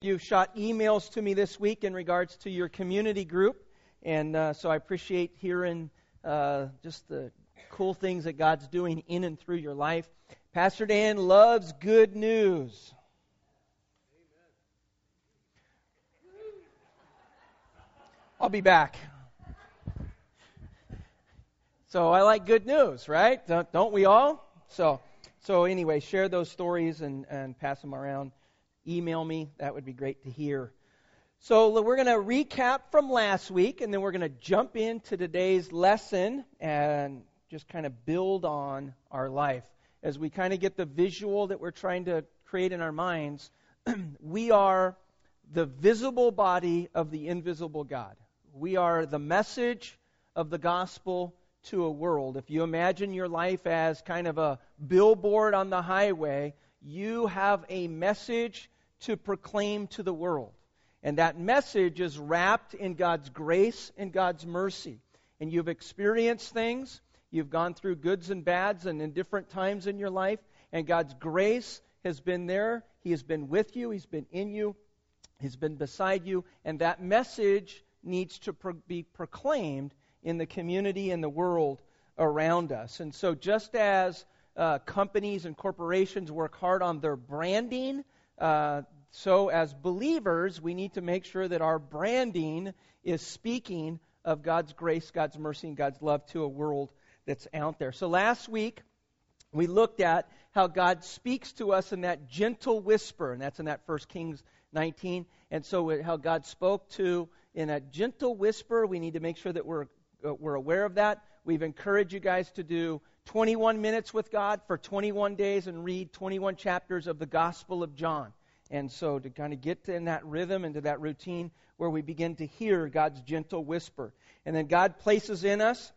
You shot emails to me this week in regards to your community group, and uh, so I appreciate hearing uh, just the cool things that God's doing in and through your life. Pastor Dan loves good news. I'll be back. So I like good news, right? Don't, don't we all? So, so anyway, share those stories and, and pass them around email me. That would be great to hear. So we're going to recap from last week, and then we're going to jump into today's lesson and just kind of build on our life. As we kind of get the visual that we're trying to create in our minds, we are the visible body of the invisible God. We are the message of the gospel to a world. If you imagine your life as kind of a billboard on the highway, you have a message to proclaim to the world. And that message is wrapped in God's grace and God's mercy. And you've experienced things, you've gone through goods and bads and in different times in your life, and God's grace has been there. He has been with you, He's been in you, He's been beside you, and that message needs to pro- be proclaimed in the community and the world around us. And so, just as uh, companies and corporations work hard on their branding, uh, so, as believers, we need to make sure that our branding is speaking of God's grace, God's mercy, and God's love to a world that's out there. So, last week, we looked at how God speaks to us in that gentle whisper, and that's in that First Kings 19. And so, how God spoke to in a gentle whisper, we need to make sure that we're, uh, we're aware of that. We've encouraged you guys to do 21 minutes with God for 21 days and read 21 chapters of the Gospel of John. And so to kind of get in that rhythm, into that routine where we begin to hear God's gentle whisper. And then God places in us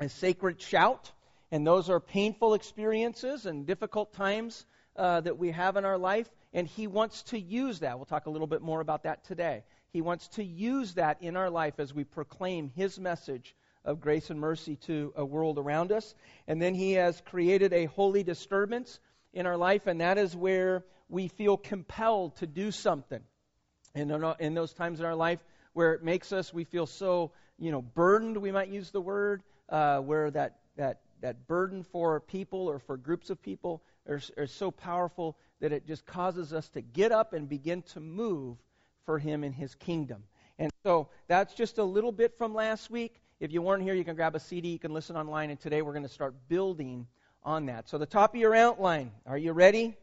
a sacred shout. And those are painful experiences and difficult times uh, that we have in our life. And He wants to use that. We'll talk a little bit more about that today. He wants to use that in our life as we proclaim His message of grace and mercy to a world around us. And then He has created a holy disturbance in our life, and that is where we feel compelled to do something. And in those times in our life where it makes us, we feel so, you know, burdened, we might use the word, uh, where that, that, that burden for people or for groups of people is, is so powerful that it just causes us to get up and begin to move for Him in His kingdom. And so that's just a little bit from last week. If you weren't here, you can grab a CD, you can listen online, and today we're going to start building on that. So, the top of your outline, are you ready?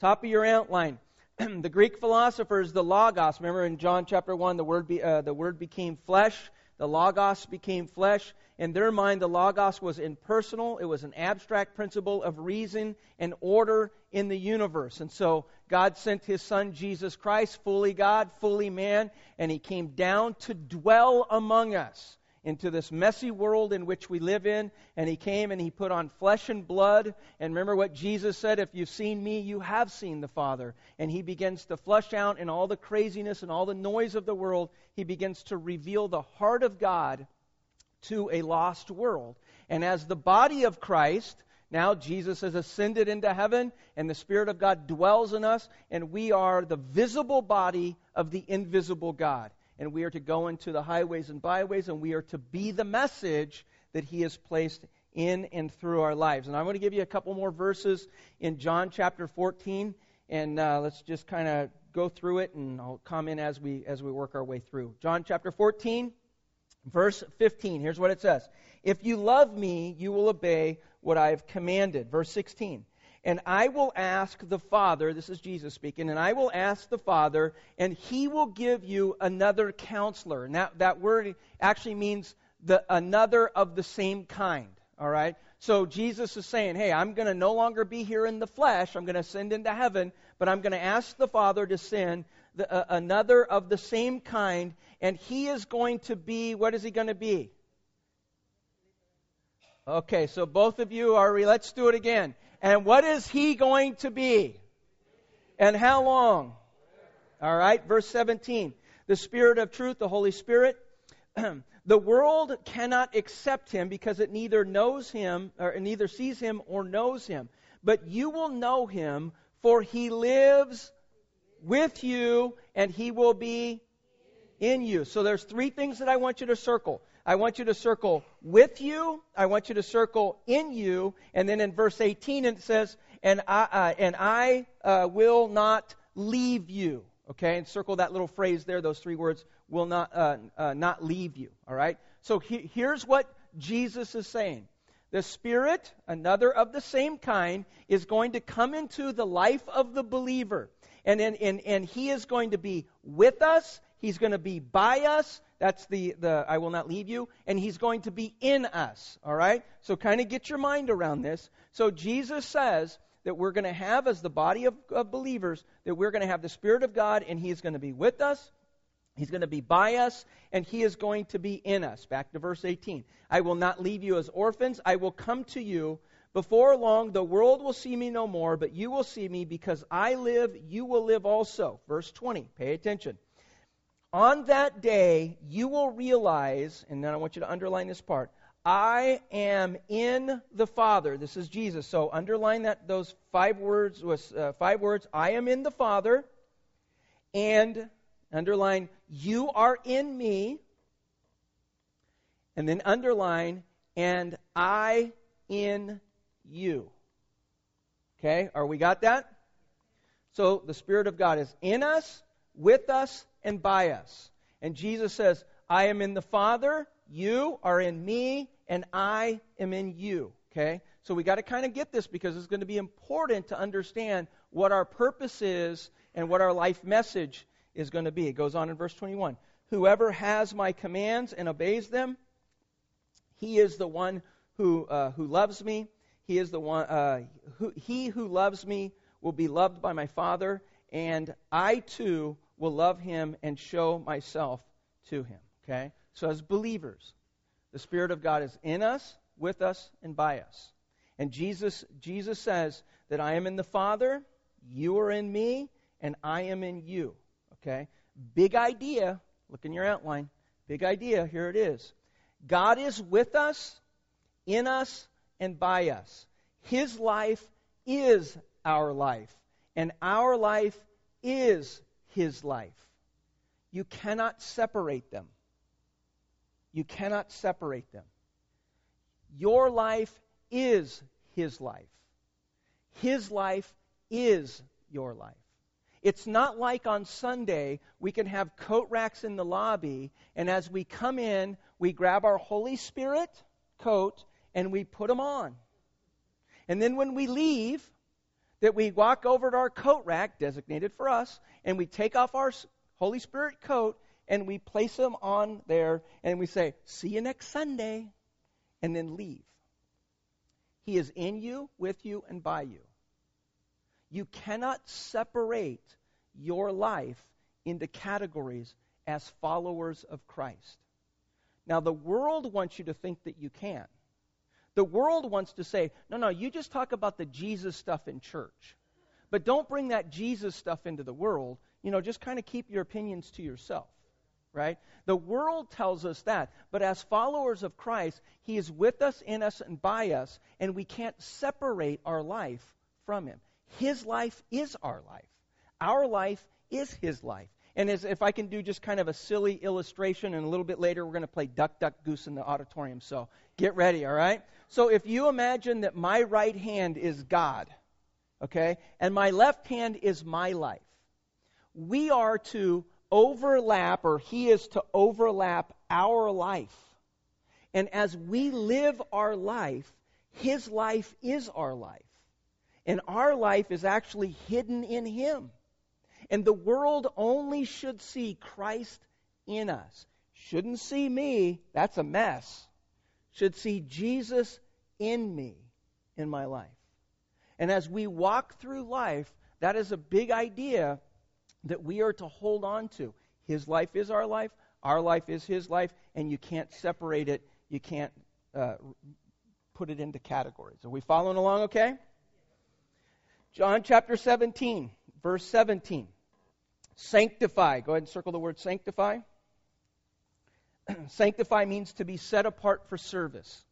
Top of your outline. the Greek philosophers, the Logos, remember in John chapter 1, the word, be, uh, the word became flesh. The Logos became flesh. In their mind, the Logos was impersonal. It was an abstract principle of reason and order in the universe. And so God sent his son, Jesus Christ, fully God, fully man, and he came down to dwell among us into this messy world in which we live in. And he came and he put on flesh and blood. And remember what Jesus said if you've seen me, you have seen the Father. And he begins to flush out in all the craziness and all the noise of the world, he begins to reveal the heart of God to a lost world. And as the body of Christ, now Jesus has ascended into heaven, and the Spirit of God dwells in us, and we are the visible body of the invisible God and we are to go into the highways and byways, and we are to be the message that He has placed in and through our lives. And I'm going to give you a couple more verses in John chapter 14, and uh, let's just kind of go through it, and I'll comment as we as we work our way through. John chapter 14, verse 15. Here's what it says: If you love me, you will obey what I have commanded. Verse 16. And I will ask the Father, this is Jesus speaking, and I will ask the Father, and he will give you another counselor. And that, that word actually means the another of the same kind. All right? So Jesus is saying, hey, I'm going to no longer be here in the flesh. I'm going to ascend into heaven, but I'm going to ask the Father to send the, uh, another of the same kind, and he is going to be, what is he going to be? Okay, so both of you are, let's do it again. And what is he going to be? And how long? All right, verse 17. The Spirit of truth, the Holy Spirit. the world cannot accept him because it neither knows him, or neither sees him or knows him. But you will know him, for he lives with you, and he will be in you. So there's three things that I want you to circle. I want you to circle with you. I want you to circle in you. And then in verse 18 it says, and I, uh, and I uh, will not leave you. Okay, and circle that little phrase there. Those three words will not uh, uh not leave you. All right. So he, here's what Jesus is saying. The Spirit, another of the same kind, is going to come into the life of the believer. And, and, and, and He is going to be with us. He's going to be by us. That's the, the I will not leave you. And He's going to be in us. All right? So kind of get your mind around this. So Jesus says that we're going to have, as the body of, of believers, that we're going to have the Spirit of God, and He is going to be with us. He's going to be by us, and He is going to be in us. Back to verse 18. I will not leave you as orphans. I will come to you. Before long, the world will see me no more, but you will see me because I live, you will live also. Verse 20. Pay attention. On that day, you will realize, and then I want you to underline this part I am in the Father. This is Jesus. So underline that those five words uh, five words. I am in the Father, and underline you are in me, and then underline and I in you. Okay, are we got that? So the Spirit of God is in us, with us, and by us. And Jesus says, I am in the Father, you are in me, and I am in you. Okay? So we got to kind of get this because it's going to be important to understand what our purpose is and what our life message is going to be. It goes on in verse 21. Whoever has my commands and obeys them, he is the one who, uh, who loves me. He is the one, uh, who, he who loves me will be loved by my Father, and I too will love him and show myself to him. Okay? So, as believers, the Spirit of God is in us, with us, and by us. And Jesus, Jesus says that I am in the Father, you are in me, and I am in you. Okay? Big idea. Look in your outline. Big idea. Here it is. God is with us, in us, and by us. His life is our life, and our life is His life. You cannot separate them. You cannot separate them. Your life is His life. His life is your life. It's not like on Sunday we can have coat racks in the lobby, and as we come in, we grab our Holy Spirit coat and we put them on. And then when we leave, that we walk over to our coat rack designated for us, and we take off our Holy Spirit coat and we place them on there, and we say, See you next Sunday, and then leave. He is in you, with you, and by you. You cannot separate your life into categories as followers of Christ. Now, the world wants you to think that you can. The world wants to say, no, no, you just talk about the Jesus stuff in church. But don't bring that Jesus stuff into the world. You know, just kind of keep your opinions to yourself, right? The world tells us that. But as followers of Christ, He is with us, in us, and by us, and we can't separate our life from Him. His life is our life. Our life is His life. And as, if I can do just kind of a silly illustration, and a little bit later we're going to play Duck, Duck, Goose in the auditorium. So get ready, all right? So if you imagine that my right hand is God, okay, and my left hand is my life, we are to overlap, or He is to overlap our life. And as we live our life, His life is our life. And our life is actually hidden in Him. And the world only should see Christ in us. Shouldn't see me, that's a mess. Should see Jesus in me, in my life. And as we walk through life, that is a big idea that we are to hold on to. His life is our life, our life is His life, and you can't separate it. You can't uh, put it into categories. Are we following along okay? John chapter 17, verse 17. Sanctify. Go ahead and circle the word sanctify. sanctify means to be set apart for service.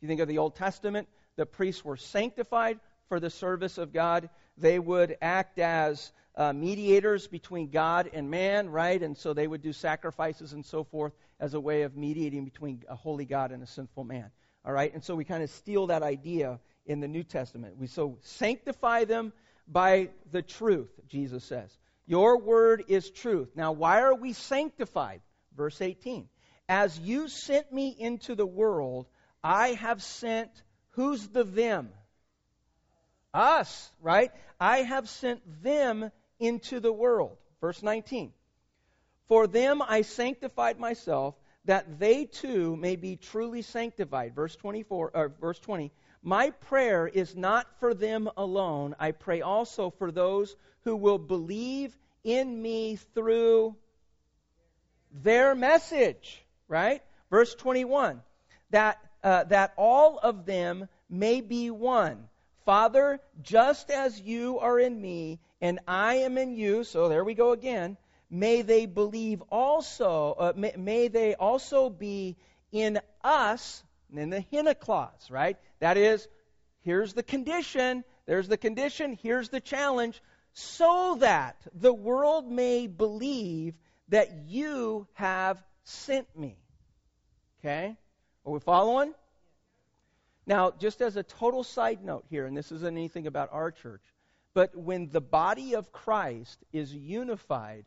You think of the Old Testament, the priests were sanctified for the service of God. They would act as uh, mediators between God and man, right? And so they would do sacrifices and so forth as a way of mediating between a holy God and a sinful man. All right? And so we kind of steal that idea in the New Testament. We so sanctify them by the truth, Jesus says. Your word is truth. Now, why are we sanctified? Verse 18. As you sent me into the world, I have sent, who's the them? Us, right? I have sent them into the world. Verse 19. For them I sanctified myself, that they too may be truly sanctified. Verse 24, or verse 20. My prayer is not for them alone. I pray also for those who will believe in me through their message. Right? Verse 21. That, uh, that all of them may be one. Father, just as you are in me and I am in you, so there we go again, may they believe also, uh, may, may, they also be in us, in the hina clause, right? That is, here's the condition, there's the condition, here's the challenge, so that the world may believe that you have sent me. Okay? Are we following? Now, just as a total side note here, and this isn't anything about our church, but when the body of Christ is unified,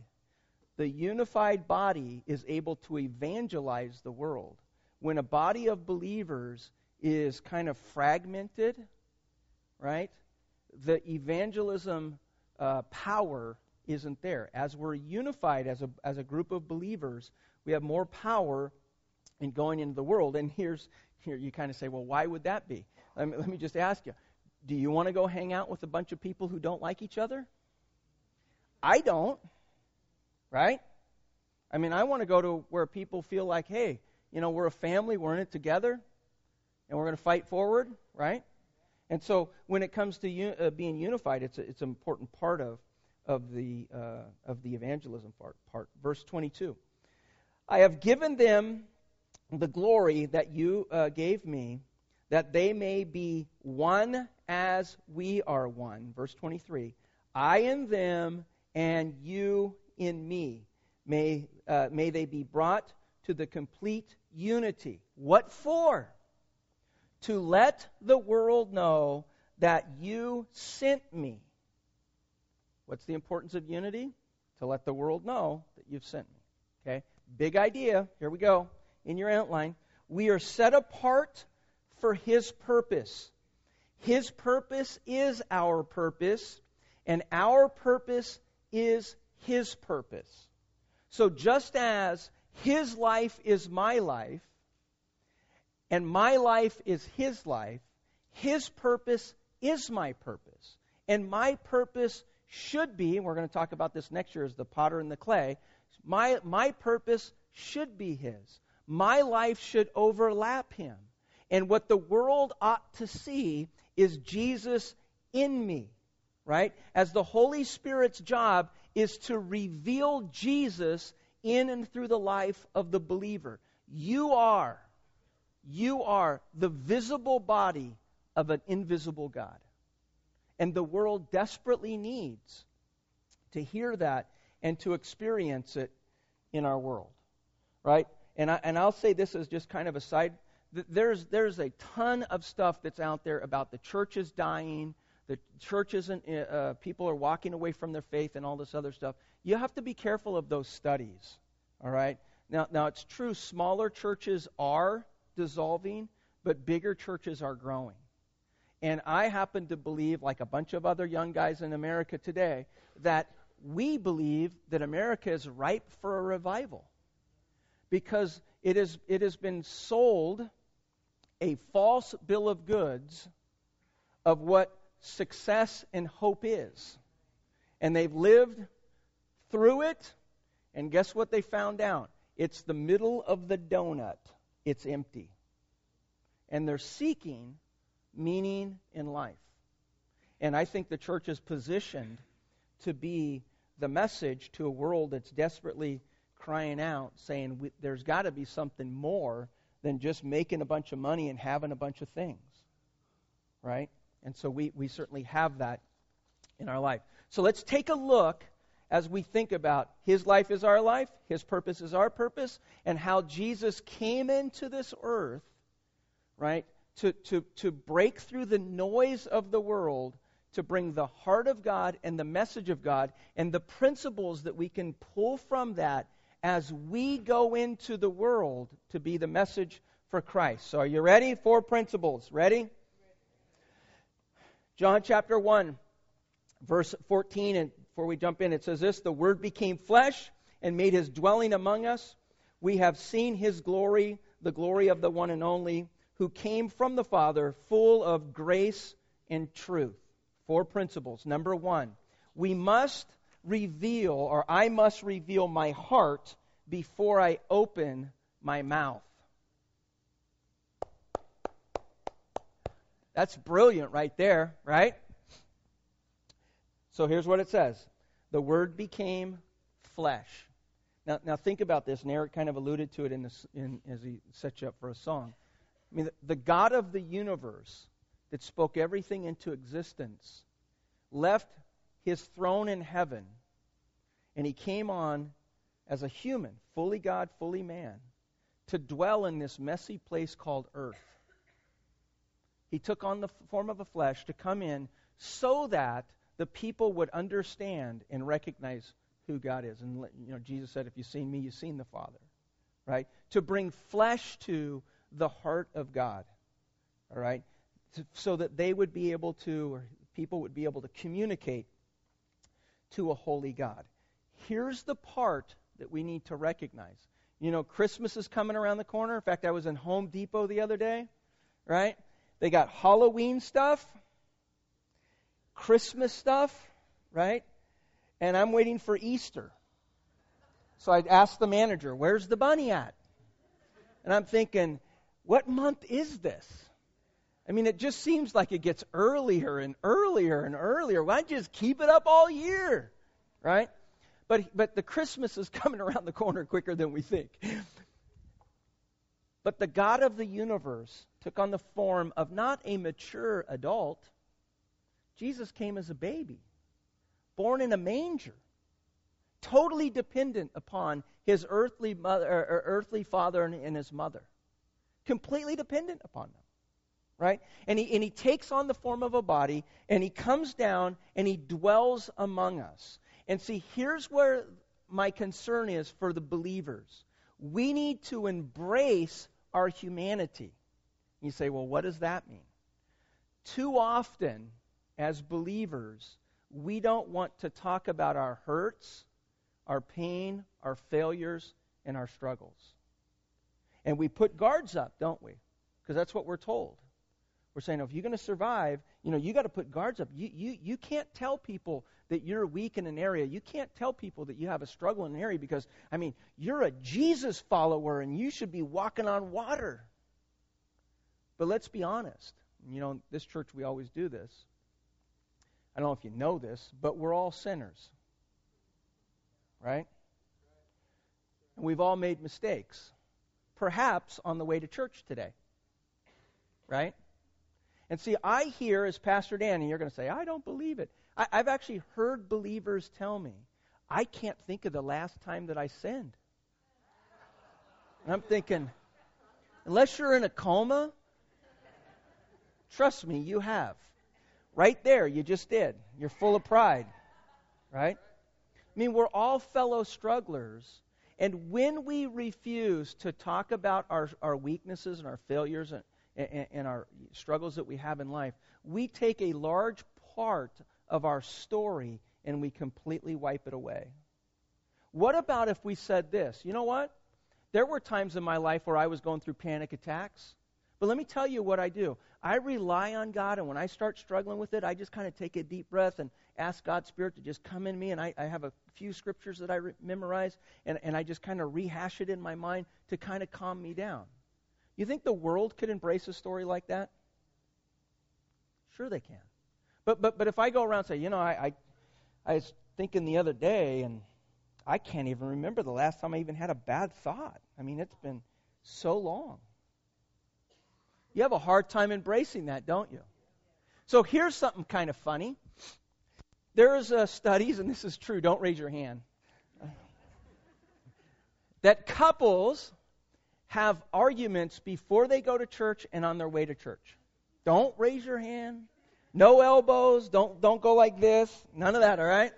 the unified body is able to evangelize the world. When a body of believers is kind of fragmented, right, the evangelism uh, power isn't there. As we're unified as a, as a group of believers, we have more power in going into the world. And here's, here you kind of say, well, why would that be? Let me, let me just ask you do you want to go hang out with a bunch of people who don't like each other? I don't, right? I mean, I want to go to where people feel like, hey, you know, we're a family, we're in it together, and we're going to fight forward, right? And so when it comes to u- uh, being unified, it's, a, it's an important part of, of, the, uh, of the evangelism part, part. Verse 22 I have given them the glory that you uh, gave me, that they may be one as we are one. Verse 23 I in them, and you in me. May, uh, may they be brought to the complete unity. What for? To let the world know that you sent me. What's the importance of unity? To let the world know that you've sent me. Okay? Big idea. Here we go in your outline. We are set apart for His purpose. His purpose is our purpose, and our purpose is His purpose. So just as His life is my life, and my life is His life, His purpose is my purpose. And my purpose should be, and we're going to talk about this next year as the potter and the clay, my, my purpose should be His my life should overlap him. And what the world ought to see is Jesus in me, right? As the Holy Spirit's job is to reveal Jesus in and through the life of the believer. You are, you are the visible body of an invisible God. And the world desperately needs to hear that and to experience it in our world, right? and, I, and I'll say this as just kind of a side. There's, there's a ton of stuff that's out there about the churches dying, the churches and uh, uh, people are walking away from their faith and all this other stuff. You have to be careful of those studies, all right? Now, now it's true, smaller churches are dissolving, but bigger churches are growing. And I happen to believe, like a bunch of other young guys in America today, that we believe that America is ripe for a revival because it, is, it has been sold a false bill of goods of what success and hope is. And they've lived through it, and guess what they found out? It's the middle of the donut, it's empty. And they're seeking meaning in life. And I think the church is positioned to be the message to a world that's desperately crying out, saying, There's got to be something more than just making a bunch of money and having a bunch of things. Right? And so we, we certainly have that in our life. So let's take a look as we think about His life is our life, His purpose is our purpose, and how Jesus came into this earth, right, to, to, to break through the noise of the world, to bring the heart of God and the message of God and the principles that we can pull from that as we go into the world to be the message for Christ. So, are you ready? Four principles. Ready? John chapter 1, verse 14, and before we jump in, it says this The Word became flesh and made his dwelling among us. We have seen his glory, the glory of the one and only, who came from the Father, full of grace and truth. Four principles. Number one, we must reveal, or I must reveal my heart before I open my mouth. That's brilliant right there, right? So here's what it says The Word became flesh. Now, now think about this, and Eric kind of alluded to it in this, in, as he set you up for a song. I mean, the, the God of the universe that spoke everything into existence left his throne in heaven, and he came on as a human, fully God, fully man, to dwell in this messy place called earth. He took on the form of a flesh to come in so that the people would understand and recognize who God is. And you know, Jesus said, "If you've seen me, you've seen the Father." Right? To bring flesh to the heart of God. All right? So that they would be able to, or people would be able to communicate to a holy God. Here's the part that we need to recognize. You know, Christmas is coming around the corner. In fact, I was in Home Depot the other day, right? They got Halloween stuff, Christmas stuff, right? And I'm waiting for Easter. So I asked the manager, Where's the bunny at? And I'm thinking, What month is this? I mean, it just seems like it gets earlier and earlier and earlier. Why do just keep it up all year? Right? But, but the Christmas is coming around the corner quicker than we think. But the God of the universe took on the form of not a mature adult. Jesus came as a baby, born in a manger, totally dependent upon his earthly, mother, earthly father and, and his mother. Completely dependent upon them right? And he, and he takes on the form of a body, and he comes down and he dwells among us. And see, here's where my concern is for the believers. We need to embrace our humanity. You say, well, what does that mean? Too often, as believers, we don't want to talk about our hurts, our pain, our failures, and our struggles. And we put guards up, don't we? Because that's what we're told. We're saying, if you're going to survive, you know, you got to put guards up. You, you, you can't tell people that you're weak in an area. You can't tell people that you have a struggle in an area because, I mean, you're a Jesus follower and you should be walking on water. But let's be honest. You know, this church, we always do this. I don't know if you know this, but we're all sinners. Right? And we've all made mistakes. Perhaps on the way to church today. Right? And see, I hear as Pastor Dan, and you're going to say, I don't believe it. I, I've actually heard believers tell me, I can't think of the last time that I sinned. And I'm thinking, unless you're in a coma, trust me, you have. Right there, you just did. You're full of pride. Right? I mean, we're all fellow strugglers. And when we refuse to talk about our, our weaknesses and our failures and, and, and our struggles that we have in life, we take a large part of our story and we completely wipe it away. What about if we said this? You know what? There were times in my life where I was going through panic attacks. But let me tell you what I do. I rely on God, and when I start struggling with it, I just kind of take a deep breath and ask God's Spirit to just come in me. And I, I have a few scriptures that I re- memorize, and, and I just kind of rehash it in my mind to kind of calm me down. You think the world could embrace a story like that? Sure, they can. But but but if I go around and say, you know, I, I I was thinking the other day, and I can't even remember the last time I even had a bad thought. I mean, it's been so long. You have a hard time embracing that, don't you? So here's something kind of funny. There's uh, studies, and this is true, don't raise your hand, that couples have arguments before they go to church and on their way to church. Don't raise your hand. No elbows. Don't don't go like this. None of that, all right?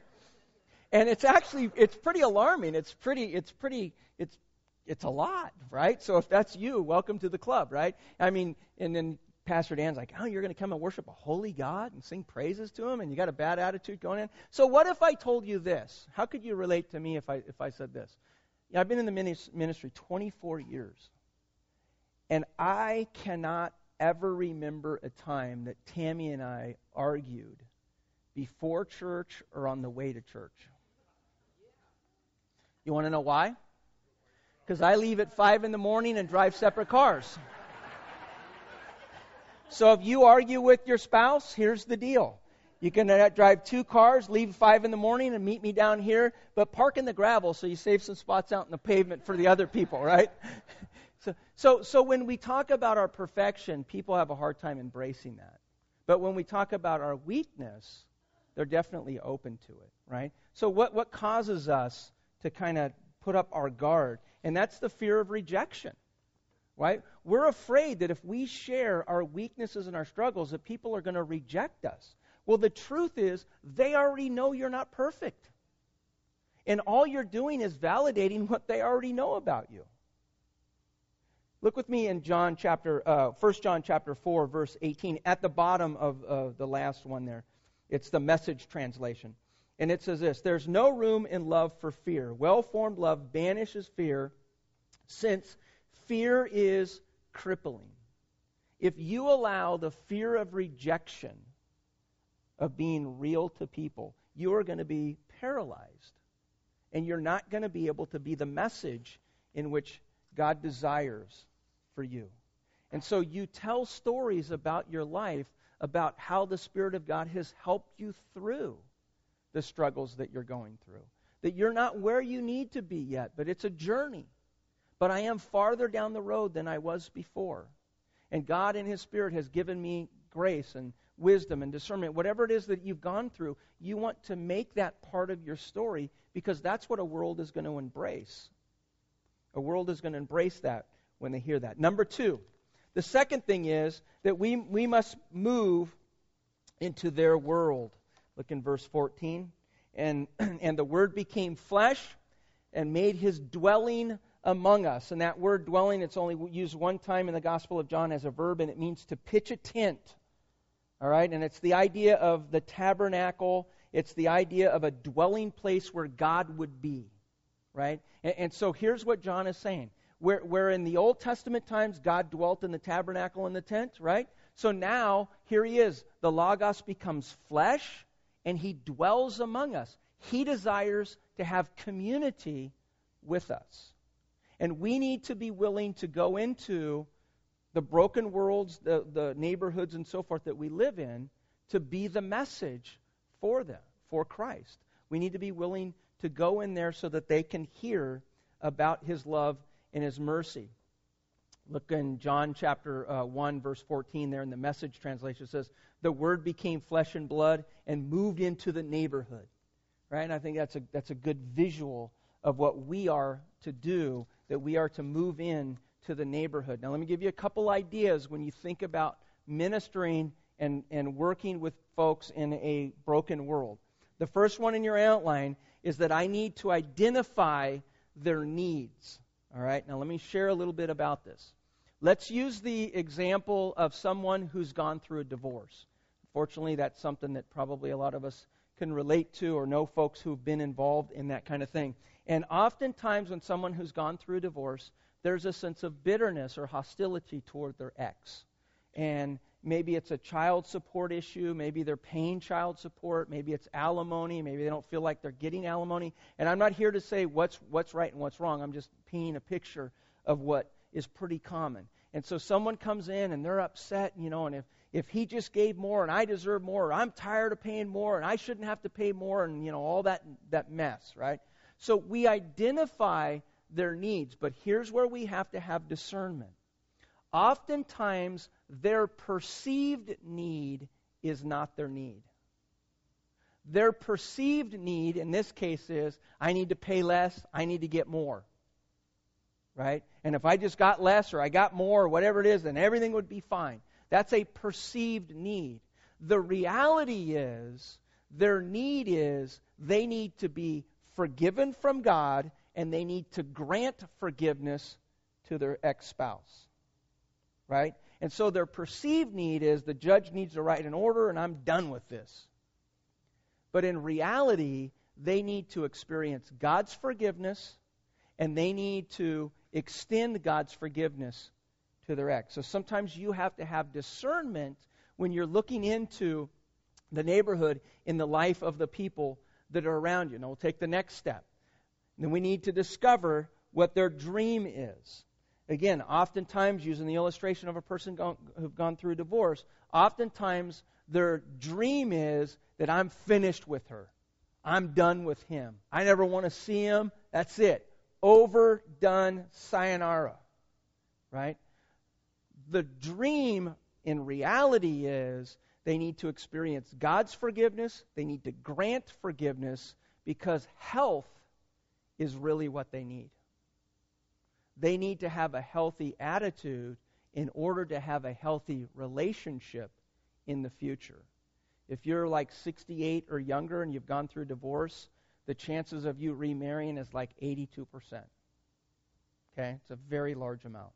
And it's actually it's pretty alarming. It's pretty it's pretty it's it's a lot, right? So if that's you, welcome to the club, right? I mean, and then Pastor Dan's like, "Oh, you're going to come and worship a holy God and sing praises to him and you got a bad attitude going in?" So what if I told you this? How could you relate to me if I if I said this? Yeah, I've been in the ministry 24 years. And I cannot ever remember a time that Tammy and I argued before church or on the way to church. You want to know why? Because I leave at 5 in the morning and drive separate cars. so if you argue with your spouse, here's the deal. You can uh, drive two cars, leave 5 in the morning, and meet me down here, but park in the gravel so you save some spots out in the pavement for the other people, right? So, so, so when we talk about our perfection, people have a hard time embracing that. But when we talk about our weakness, they're definitely open to it, right? So what, what causes us to kind of put up our guard? And that's the fear of rejection, right? We're afraid that if we share our weaknesses and our struggles, that people are going to reject us. Well, the truth is, they already know you're not perfect. And all you're doing is validating what they already know about you. Look with me in John chapter, uh, 1 John chapter 4, verse 18, at the bottom of uh, the last one there. It's the message translation. And it says this There's no room in love for fear. Well formed love banishes fear, since fear is crippling. If you allow the fear of rejection of being real to people, you are going to be paralyzed. And you're not going to be able to be the message in which God desires for you. And so you tell stories about your life, about how the Spirit of God has helped you through the struggles that you're going through. That you're not where you need to be yet, but it's a journey. But I am farther down the road than I was before. And God in His Spirit has given me grace and wisdom and discernment. Whatever it is that you've gone through, you want to make that part of your story because that's what a world is going to embrace. A world is going to embrace that when they hear that. Number two, the second thing is that we, we must move into their world. Look in verse 14. And, and the Word became flesh and made his dwelling among us. And that word dwelling, it's only used one time in the Gospel of John as a verb, and it means to pitch a tent. All right? And it's the idea of the tabernacle, it's the idea of a dwelling place where God would be. Right? And, and so here's what John is saying where, where in the Old Testament times God dwelt in the tabernacle and the tent, right? So now, here he is. The Logos becomes flesh, and he dwells among us. He desires to have community with us. And we need to be willing to go into the broken worlds, the, the neighborhoods, and so forth that we live in to be the message for them, for Christ. We need to be willing to go in there so that they can hear about his love and his mercy. Look in John chapter uh, 1, verse 14, there in the message translation, says, The Word became flesh and blood and moved into the neighborhood. Right? And I think that's a, that's a good visual of what we are to do, that we are to move in to the neighborhood. Now, let me give you a couple ideas when you think about ministering and, and working with folks in a broken world. The first one in your outline is that I need to identify their needs. All right, now let me share a little bit about this. Let's use the example of someone who's gone through a divorce. Fortunately, that's something that probably a lot of us can relate to or know folks who've been involved in that kind of thing. And oftentimes, when someone who's gone through a divorce, there's a sense of bitterness or hostility toward their ex. And maybe it's a child support issue, maybe they're paying child support, maybe it's alimony, maybe they don't feel like they're getting alimony. And I'm not here to say what's what's right and what's wrong. I'm just painting a picture of what is pretty common. And so someone comes in and they're upset, you know, and if if he just gave more and I deserve more, or I'm tired of paying more and I shouldn't have to pay more and you know all that that mess, right? So we identify their needs, but here's where we have to have discernment. Oftentimes their perceived need is not their need. Their perceived need in this case is I need to pay less, I need to get more. Right? And if I just got less or I got more or whatever it is, then everything would be fine. That's a perceived need. The reality is, their need is they need to be forgiven from God and they need to grant forgiveness to their ex spouse. Right? And so their perceived need is the judge needs to write an order and I'm done with this. But in reality, they need to experience God's forgiveness and they need to extend God's forgiveness to their ex. So sometimes you have to have discernment when you're looking into the neighborhood in the life of the people that are around you. Now we'll take the next step. Then we need to discover what their dream is. Again, oftentimes, using the illustration of a person gone, who've gone through a divorce, oftentimes their dream is that I'm finished with her. I'm done with him. I never want to see him. That's it. Overdone sayonara. Right? The dream in reality is they need to experience God's forgiveness, they need to grant forgiveness because health is really what they need. They need to have a healthy attitude in order to have a healthy relationship in the future. If you're like 68 or younger and you've gone through divorce, the chances of you remarrying is like 82%. Okay? It's a very large amount.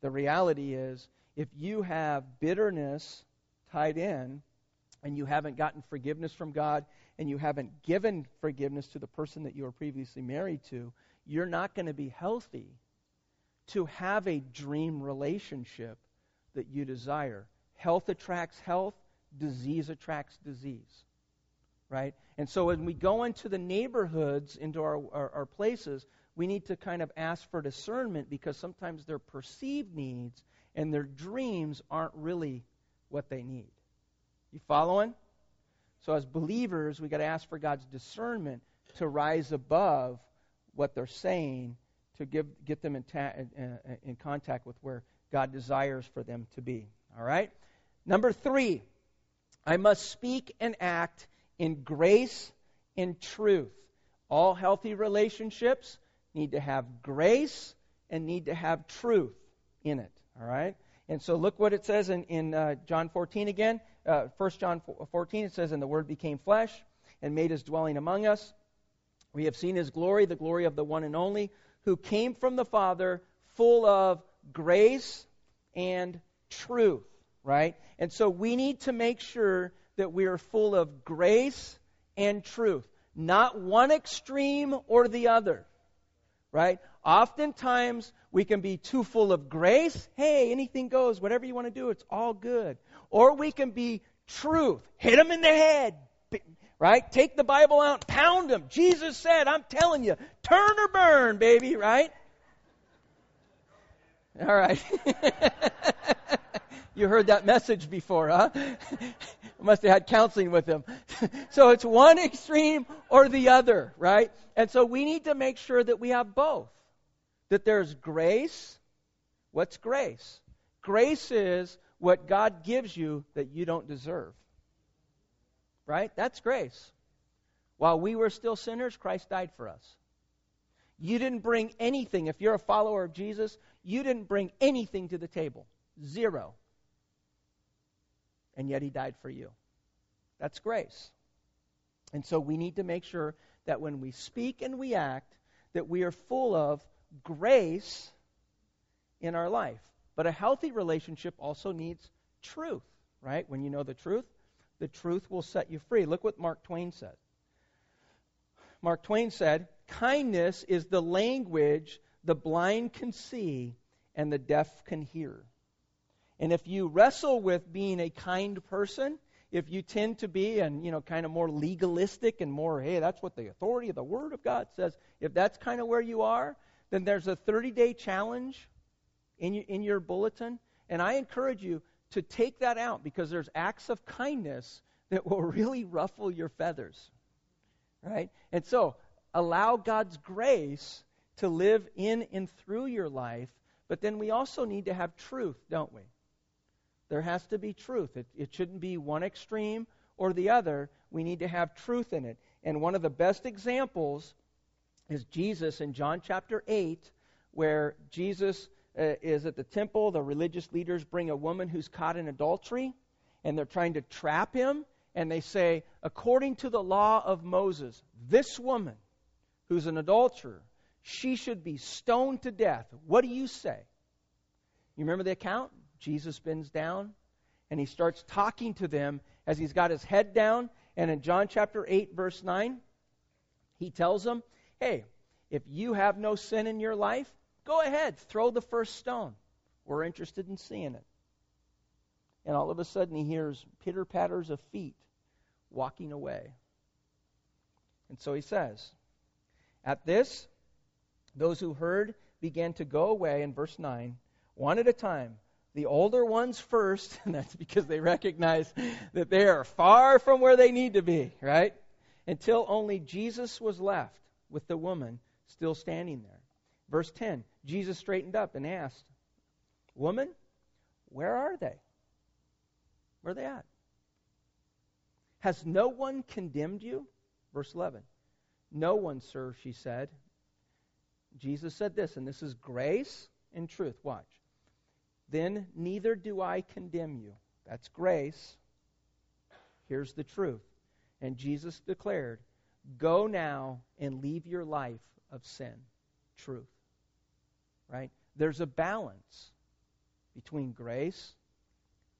The reality is, if you have bitterness tied in and you haven't gotten forgiveness from God and you haven't given forgiveness to the person that you were previously married to, you're not going to be healthy to have a dream relationship that you desire. Health attracts health, disease attracts disease. Right? And so when we go into the neighborhoods, into our, our, our places, we need to kind of ask for discernment because sometimes their perceived needs and their dreams aren't really what they need. You following? So as believers, we got to ask for God's discernment to rise above what they're saying to give, get them in, ta- in contact with where God desires for them to be. All right? Number three, I must speak and act in grace and truth. All healthy relationships need to have grace and need to have truth in it. All right? And so look what it says in, in uh, John 14 again. Uh, 1 John 14, it says, And the Word became flesh and made his dwelling among us. We have seen his glory, the glory of the one and only, who came from the Father, full of grace and truth, right? And so we need to make sure that we are full of grace and truth, not one extreme or the other, right? Oftentimes we can be too full of grace. Hey, anything goes, whatever you want to do, it's all good. Or we can be truth. Hit them in the head. Right? Take the Bible out, pound them. Jesus said, I'm telling you, turn or burn, baby, right? All right. you heard that message before, huh? Must have had counseling with him. so it's one extreme or the other, right? And so we need to make sure that we have both. That there's grace. What's grace? Grace is what God gives you that you don't deserve. Right? That's grace. While we were still sinners, Christ died for us. You didn't bring anything. If you're a follower of Jesus, you didn't bring anything to the table. Zero. And yet he died for you. That's grace. And so we need to make sure that when we speak and we act, that we are full of grace in our life. But a healthy relationship also needs truth, right? When you know the truth, the truth will set you free. Look what Mark Twain said. Mark Twain said, Kindness is the language the blind can see and the deaf can hear. And if you wrestle with being a kind person, if you tend to be and you know kind of more legalistic and more hey that's what the authority of the word of god says if that's kind of where you are then there's a 30 day challenge in your, in your bulletin and i encourage you to take that out because there's acts of kindness that will really ruffle your feathers. Right? And so, allow God's grace to live in and through your life, but then we also need to have truth, don't we? There has to be truth. It, it shouldn't be one extreme or the other. we need to have truth in it. And one of the best examples is Jesus in John chapter 8, where Jesus uh, is at the temple. The religious leaders bring a woman who's caught in adultery, and they're trying to trap him. And they say, according to the law of Moses, this woman who's an adulterer, she should be stoned to death. What do you say? You remember the account? Jesus bends down and he starts talking to them as he's got his head down. And in John chapter 8, verse 9, he tells them, Hey, if you have no sin in your life, go ahead, throw the first stone. We're interested in seeing it. And all of a sudden, he hears pitter patters of feet walking away. And so he says, At this, those who heard began to go away, in verse 9, one at a time the older ones first, and that's because they recognize that they are far from where they need to be, right? Until only Jesus was left with the woman still standing there. Verse 10 Jesus straightened up and asked, Woman, where are they? Where are they at? Has no one condemned you? Verse 11. No one, sir, she said. Jesus said this, and this is grace and truth. Watch. Then neither do I condemn you. That's grace. Here's the truth. And Jesus declared, Go now and leave your life of sin. Truth. Right? There's a balance between grace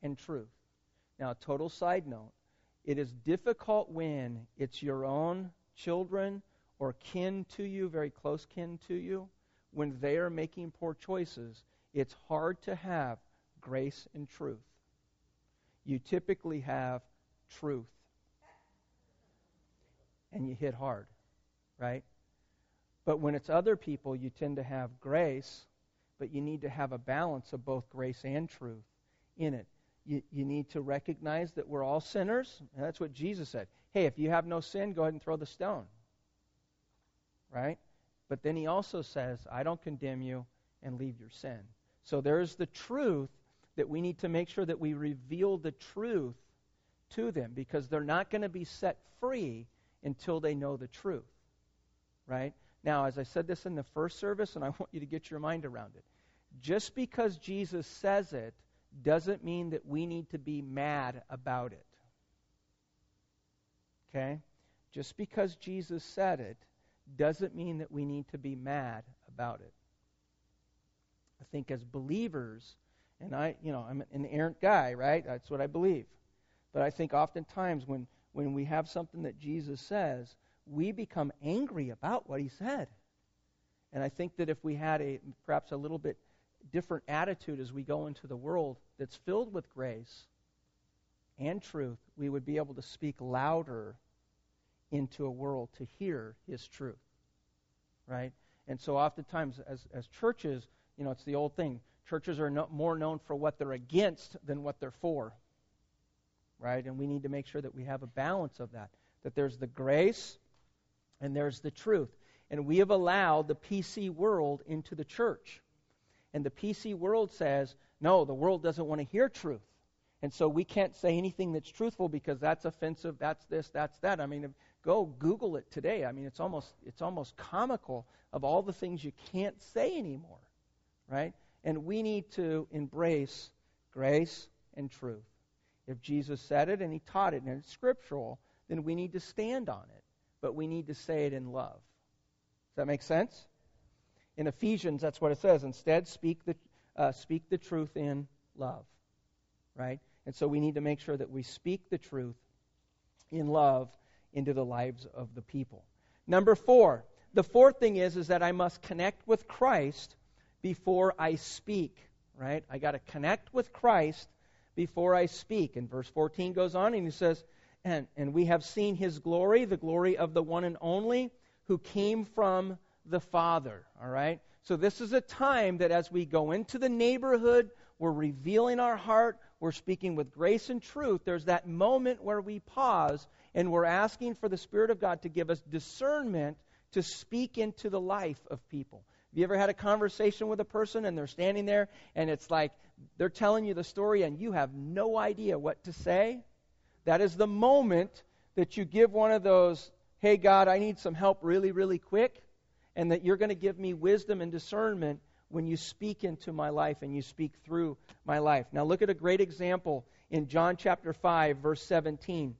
and truth. Now, total side note it is difficult when it's your own children or kin to you, very close kin to you, when they are making poor choices it's hard to have grace and truth. You typically have truth. And you hit hard, right? But when it's other people, you tend to have grace, but you need to have a balance of both grace and truth in it. You, you need to recognize that we're all sinners. And that's what Jesus said. Hey, if you have no sin, go ahead and throw the stone. Right? But then he also says, I don't condemn you and leave your sin. So there's the truth that we need to make sure that we reveal the truth to them because they're not going to be set free until they know the truth. Right? Now, as I said this in the first service, and I want you to get your mind around it, just because Jesus says it doesn't mean that we need to be mad about it. Okay? Just because Jesus said it doesn't mean that we need to be mad about it. I think as believers, and I, you know, I'm an errant guy, right? That's what I believe. But I think oftentimes when, when we have something that Jesus says, we become angry about what he said. And I think that if we had a perhaps a little bit different attitude as we go into the world that's filled with grace and truth, we would be able to speak louder into a world to hear his truth. Right? And so oftentimes as, as churches, you know, it's the old thing. Churches are no, more known for what they're against than what they're for. Right? And we need to make sure that we have a balance of that. That there's the grace and there's the truth. And we have allowed the PC world into the church. And the PC world says, no, the world doesn't want to hear truth. And so we can't say anything that's truthful because that's offensive, that's this, that's that. I mean, go Google it today. I mean, it's almost it's almost comical of all the things you can't say anymore right? And we need to embrace grace and truth. If Jesus said it and he taught it and it's scriptural, then we need to stand on it. But we need to say it in love. Does that make sense? In Ephesians, that's what it says. Instead, speak the, uh, speak the truth in love. Right? And so we need to make sure that we speak the truth in love into the lives of the people. Number four, the fourth thing is, is that I must connect with Christ before I speak, right? I got to connect with Christ before I speak. And verse 14 goes on and he says, and, and we have seen his glory, the glory of the one and only who came from the Father, all right? So this is a time that as we go into the neighborhood, we're revealing our heart, we're speaking with grace and truth. There's that moment where we pause and we're asking for the Spirit of God to give us discernment to speak into the life of people. Have you ever had a conversation with a person and they're standing there and it's like they're telling you the story and you have no idea what to say? That is the moment that you give one of those, hey, God, I need some help really, really quick, and that you're going to give me wisdom and discernment when you speak into my life and you speak through my life. Now, look at a great example in John chapter 5, verse 17.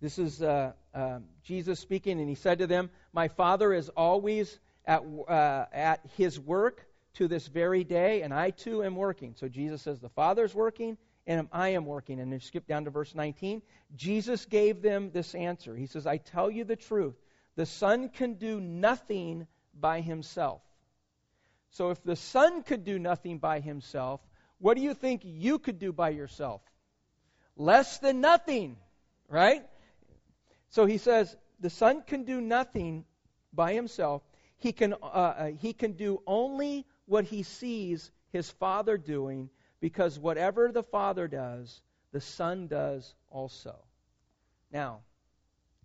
This is uh, uh, Jesus speaking, and he said to them, My Father is always at, uh, at his work to this very day, and I too am working. So Jesus says, The Father's working, and I am working. And then skip down to verse 19. Jesus gave them this answer. He says, I tell you the truth. The Son can do nothing by himself. So if the Son could do nothing by himself, what do you think you could do by yourself? Less than nothing, right? So he says, the Son can do nothing by himself. He can, uh, uh, he can do only what he sees his Father doing, because whatever the Father does, the Son does also. Now,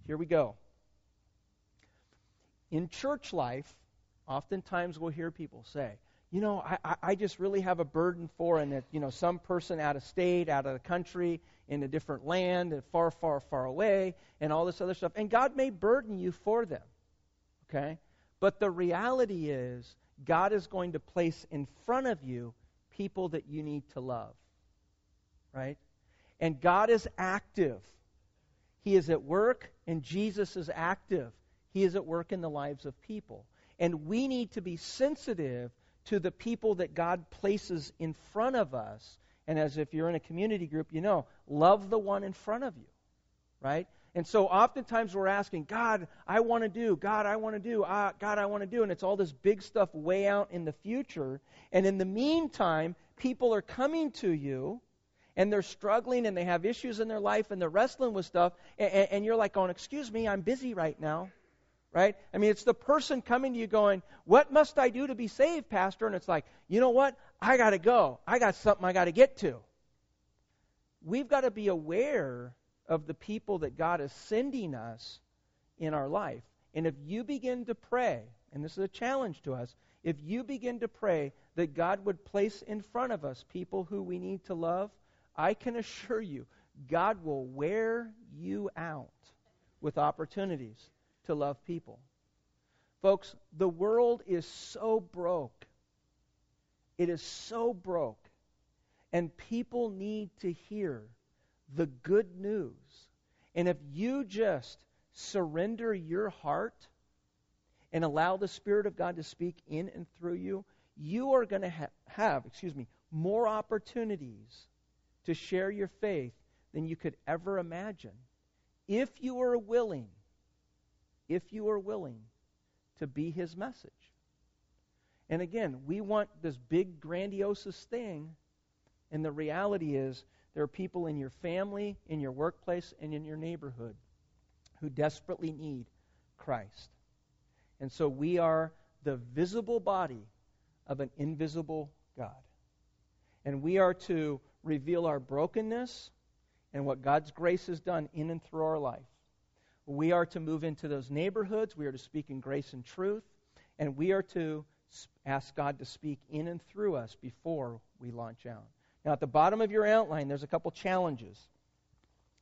here we go. In church life, Oftentimes we'll hear people say, you know, I, I just really have a burden for, and that, you know, some person out of state, out of the country, in a different land, and far, far, far away, and all this other stuff. And God may burden you for them. Okay? But the reality is, God is going to place in front of you people that you need to love. Right? And God is active. He is at work, and Jesus is active. He is at work in the lives of people. And we need to be sensitive to the people that God places in front of us. And as if you're in a community group, you know, love the one in front of you, right? And so oftentimes we're asking, God, I want to do, God, I want to do, uh, God, I want to do. And it's all this big stuff way out in the future. And in the meantime, people are coming to you and they're struggling and they have issues in their life and they're wrestling with stuff. And, and you're like going, Excuse me, I'm busy right now right? I mean, it's the person coming to you going, What must I do to be saved, Pastor? And it's like, You know what? I got to go. I got something I got to get to. We've got to be aware of the people that God is sending us in our life. And if you begin to pray, and this is a challenge to us, if you begin to pray that God would place in front of us people who we need to love, I can assure you, God will wear you out with opportunities to love people. Folks, the world is so broke. It is so broke. And people need to hear the good news. And if you just surrender your heart and allow the Spirit of God to speak in and through you, you are going to ha- have, excuse me, more opportunities to share your faith than you could ever imagine. If you are willing if you are willing to be his message. And again, we want this big, grandiose thing, and the reality is there are people in your family, in your workplace, and in your neighborhood who desperately need Christ. And so we are the visible body of an invisible God. And we are to reveal our brokenness and what God's grace has done in and through our life. We are to move into those neighborhoods. We are to speak in grace and truth. And we are to ask God to speak in and through us before we launch out. Now, at the bottom of your outline, there's a couple challenges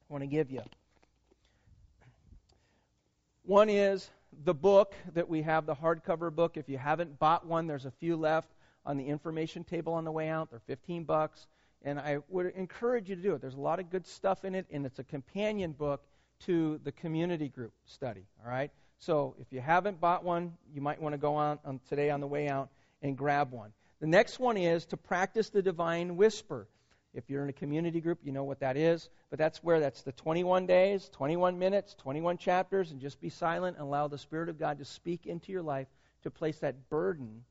I want to give you. One is the book that we have, the hardcover book. If you haven't bought one, there's a few left on the information table on the way out. They're 15 bucks. And I would encourage you to do it. There's a lot of good stuff in it, and it's a companion book to the community group study. All right? So if you haven't bought one, you might want to go on, on today on the way out and grab one. The next one is to practice the divine whisper. If you're in a community group, you know what that is. But that's where that's the 21 days, 21 minutes, 21 chapters, and just be silent and allow the Spirit of God to speak into your life to place that burden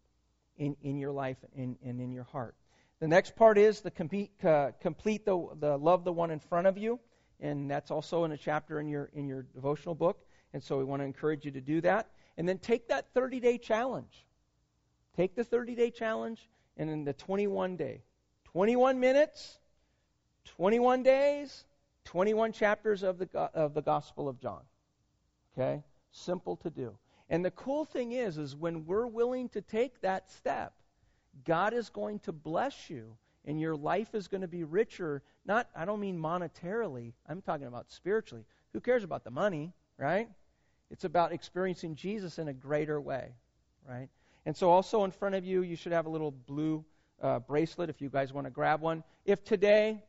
in, in your life and, and in your heart. The next part is the complete, uh, complete the, the love the one in front of you and that's also in a chapter in your in your devotional book. And so we want to encourage you to do that. And then take that 30 day challenge. Take the 30 day challenge and then the 21 day. 21 minutes, 21 days, 21 chapters of the, of the Gospel of John. Okay? Simple to do. And the cool thing is, is when we're willing to take that step, God is going to bless you and your life is going to be richer. Not, I don't mean monetarily, I'm talking about spiritually, Who cares about the money, right? It's about experiencing Jesus in a greater way, right? And so, also in front of you, you should have a little blue uh, bracelet if you guys want to grab one. If today,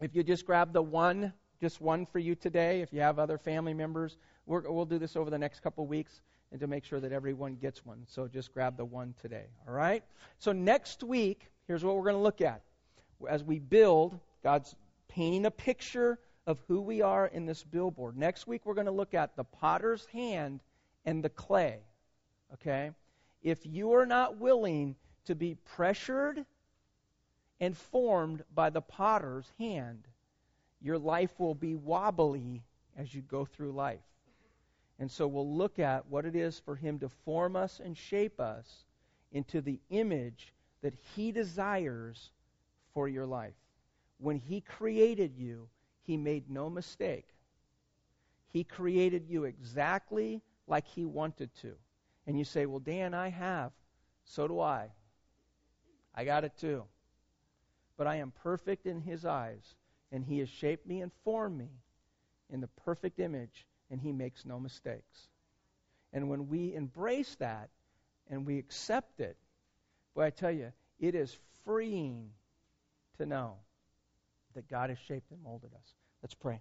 if you just grab the one, just one for you today, if you have other family members, we will do this over the next couple weeks and to make sure that everyone gets one. So just grab the one today, all right? So next week, here's what we're going to look at. As we build, God's painting a picture of who we are in this billboard. Next week, we're going to look at the potter's hand and the clay, okay? If you are not willing to be pressured and formed by the potter's hand, your life will be wobbly as you go through life. And so we'll look at what it is for Him to form us and shape us into the image that He desires for your life. When He created you, He made no mistake. He created you exactly like He wanted to. And you say, Well, Dan, I have. So do I. I got it too. But I am perfect in His eyes, and He has shaped me and formed me in the perfect image and he makes no mistakes. And when we embrace that and we accept it, boy, I tell you, it is freeing to know that God has shaped and molded us. Let's pray.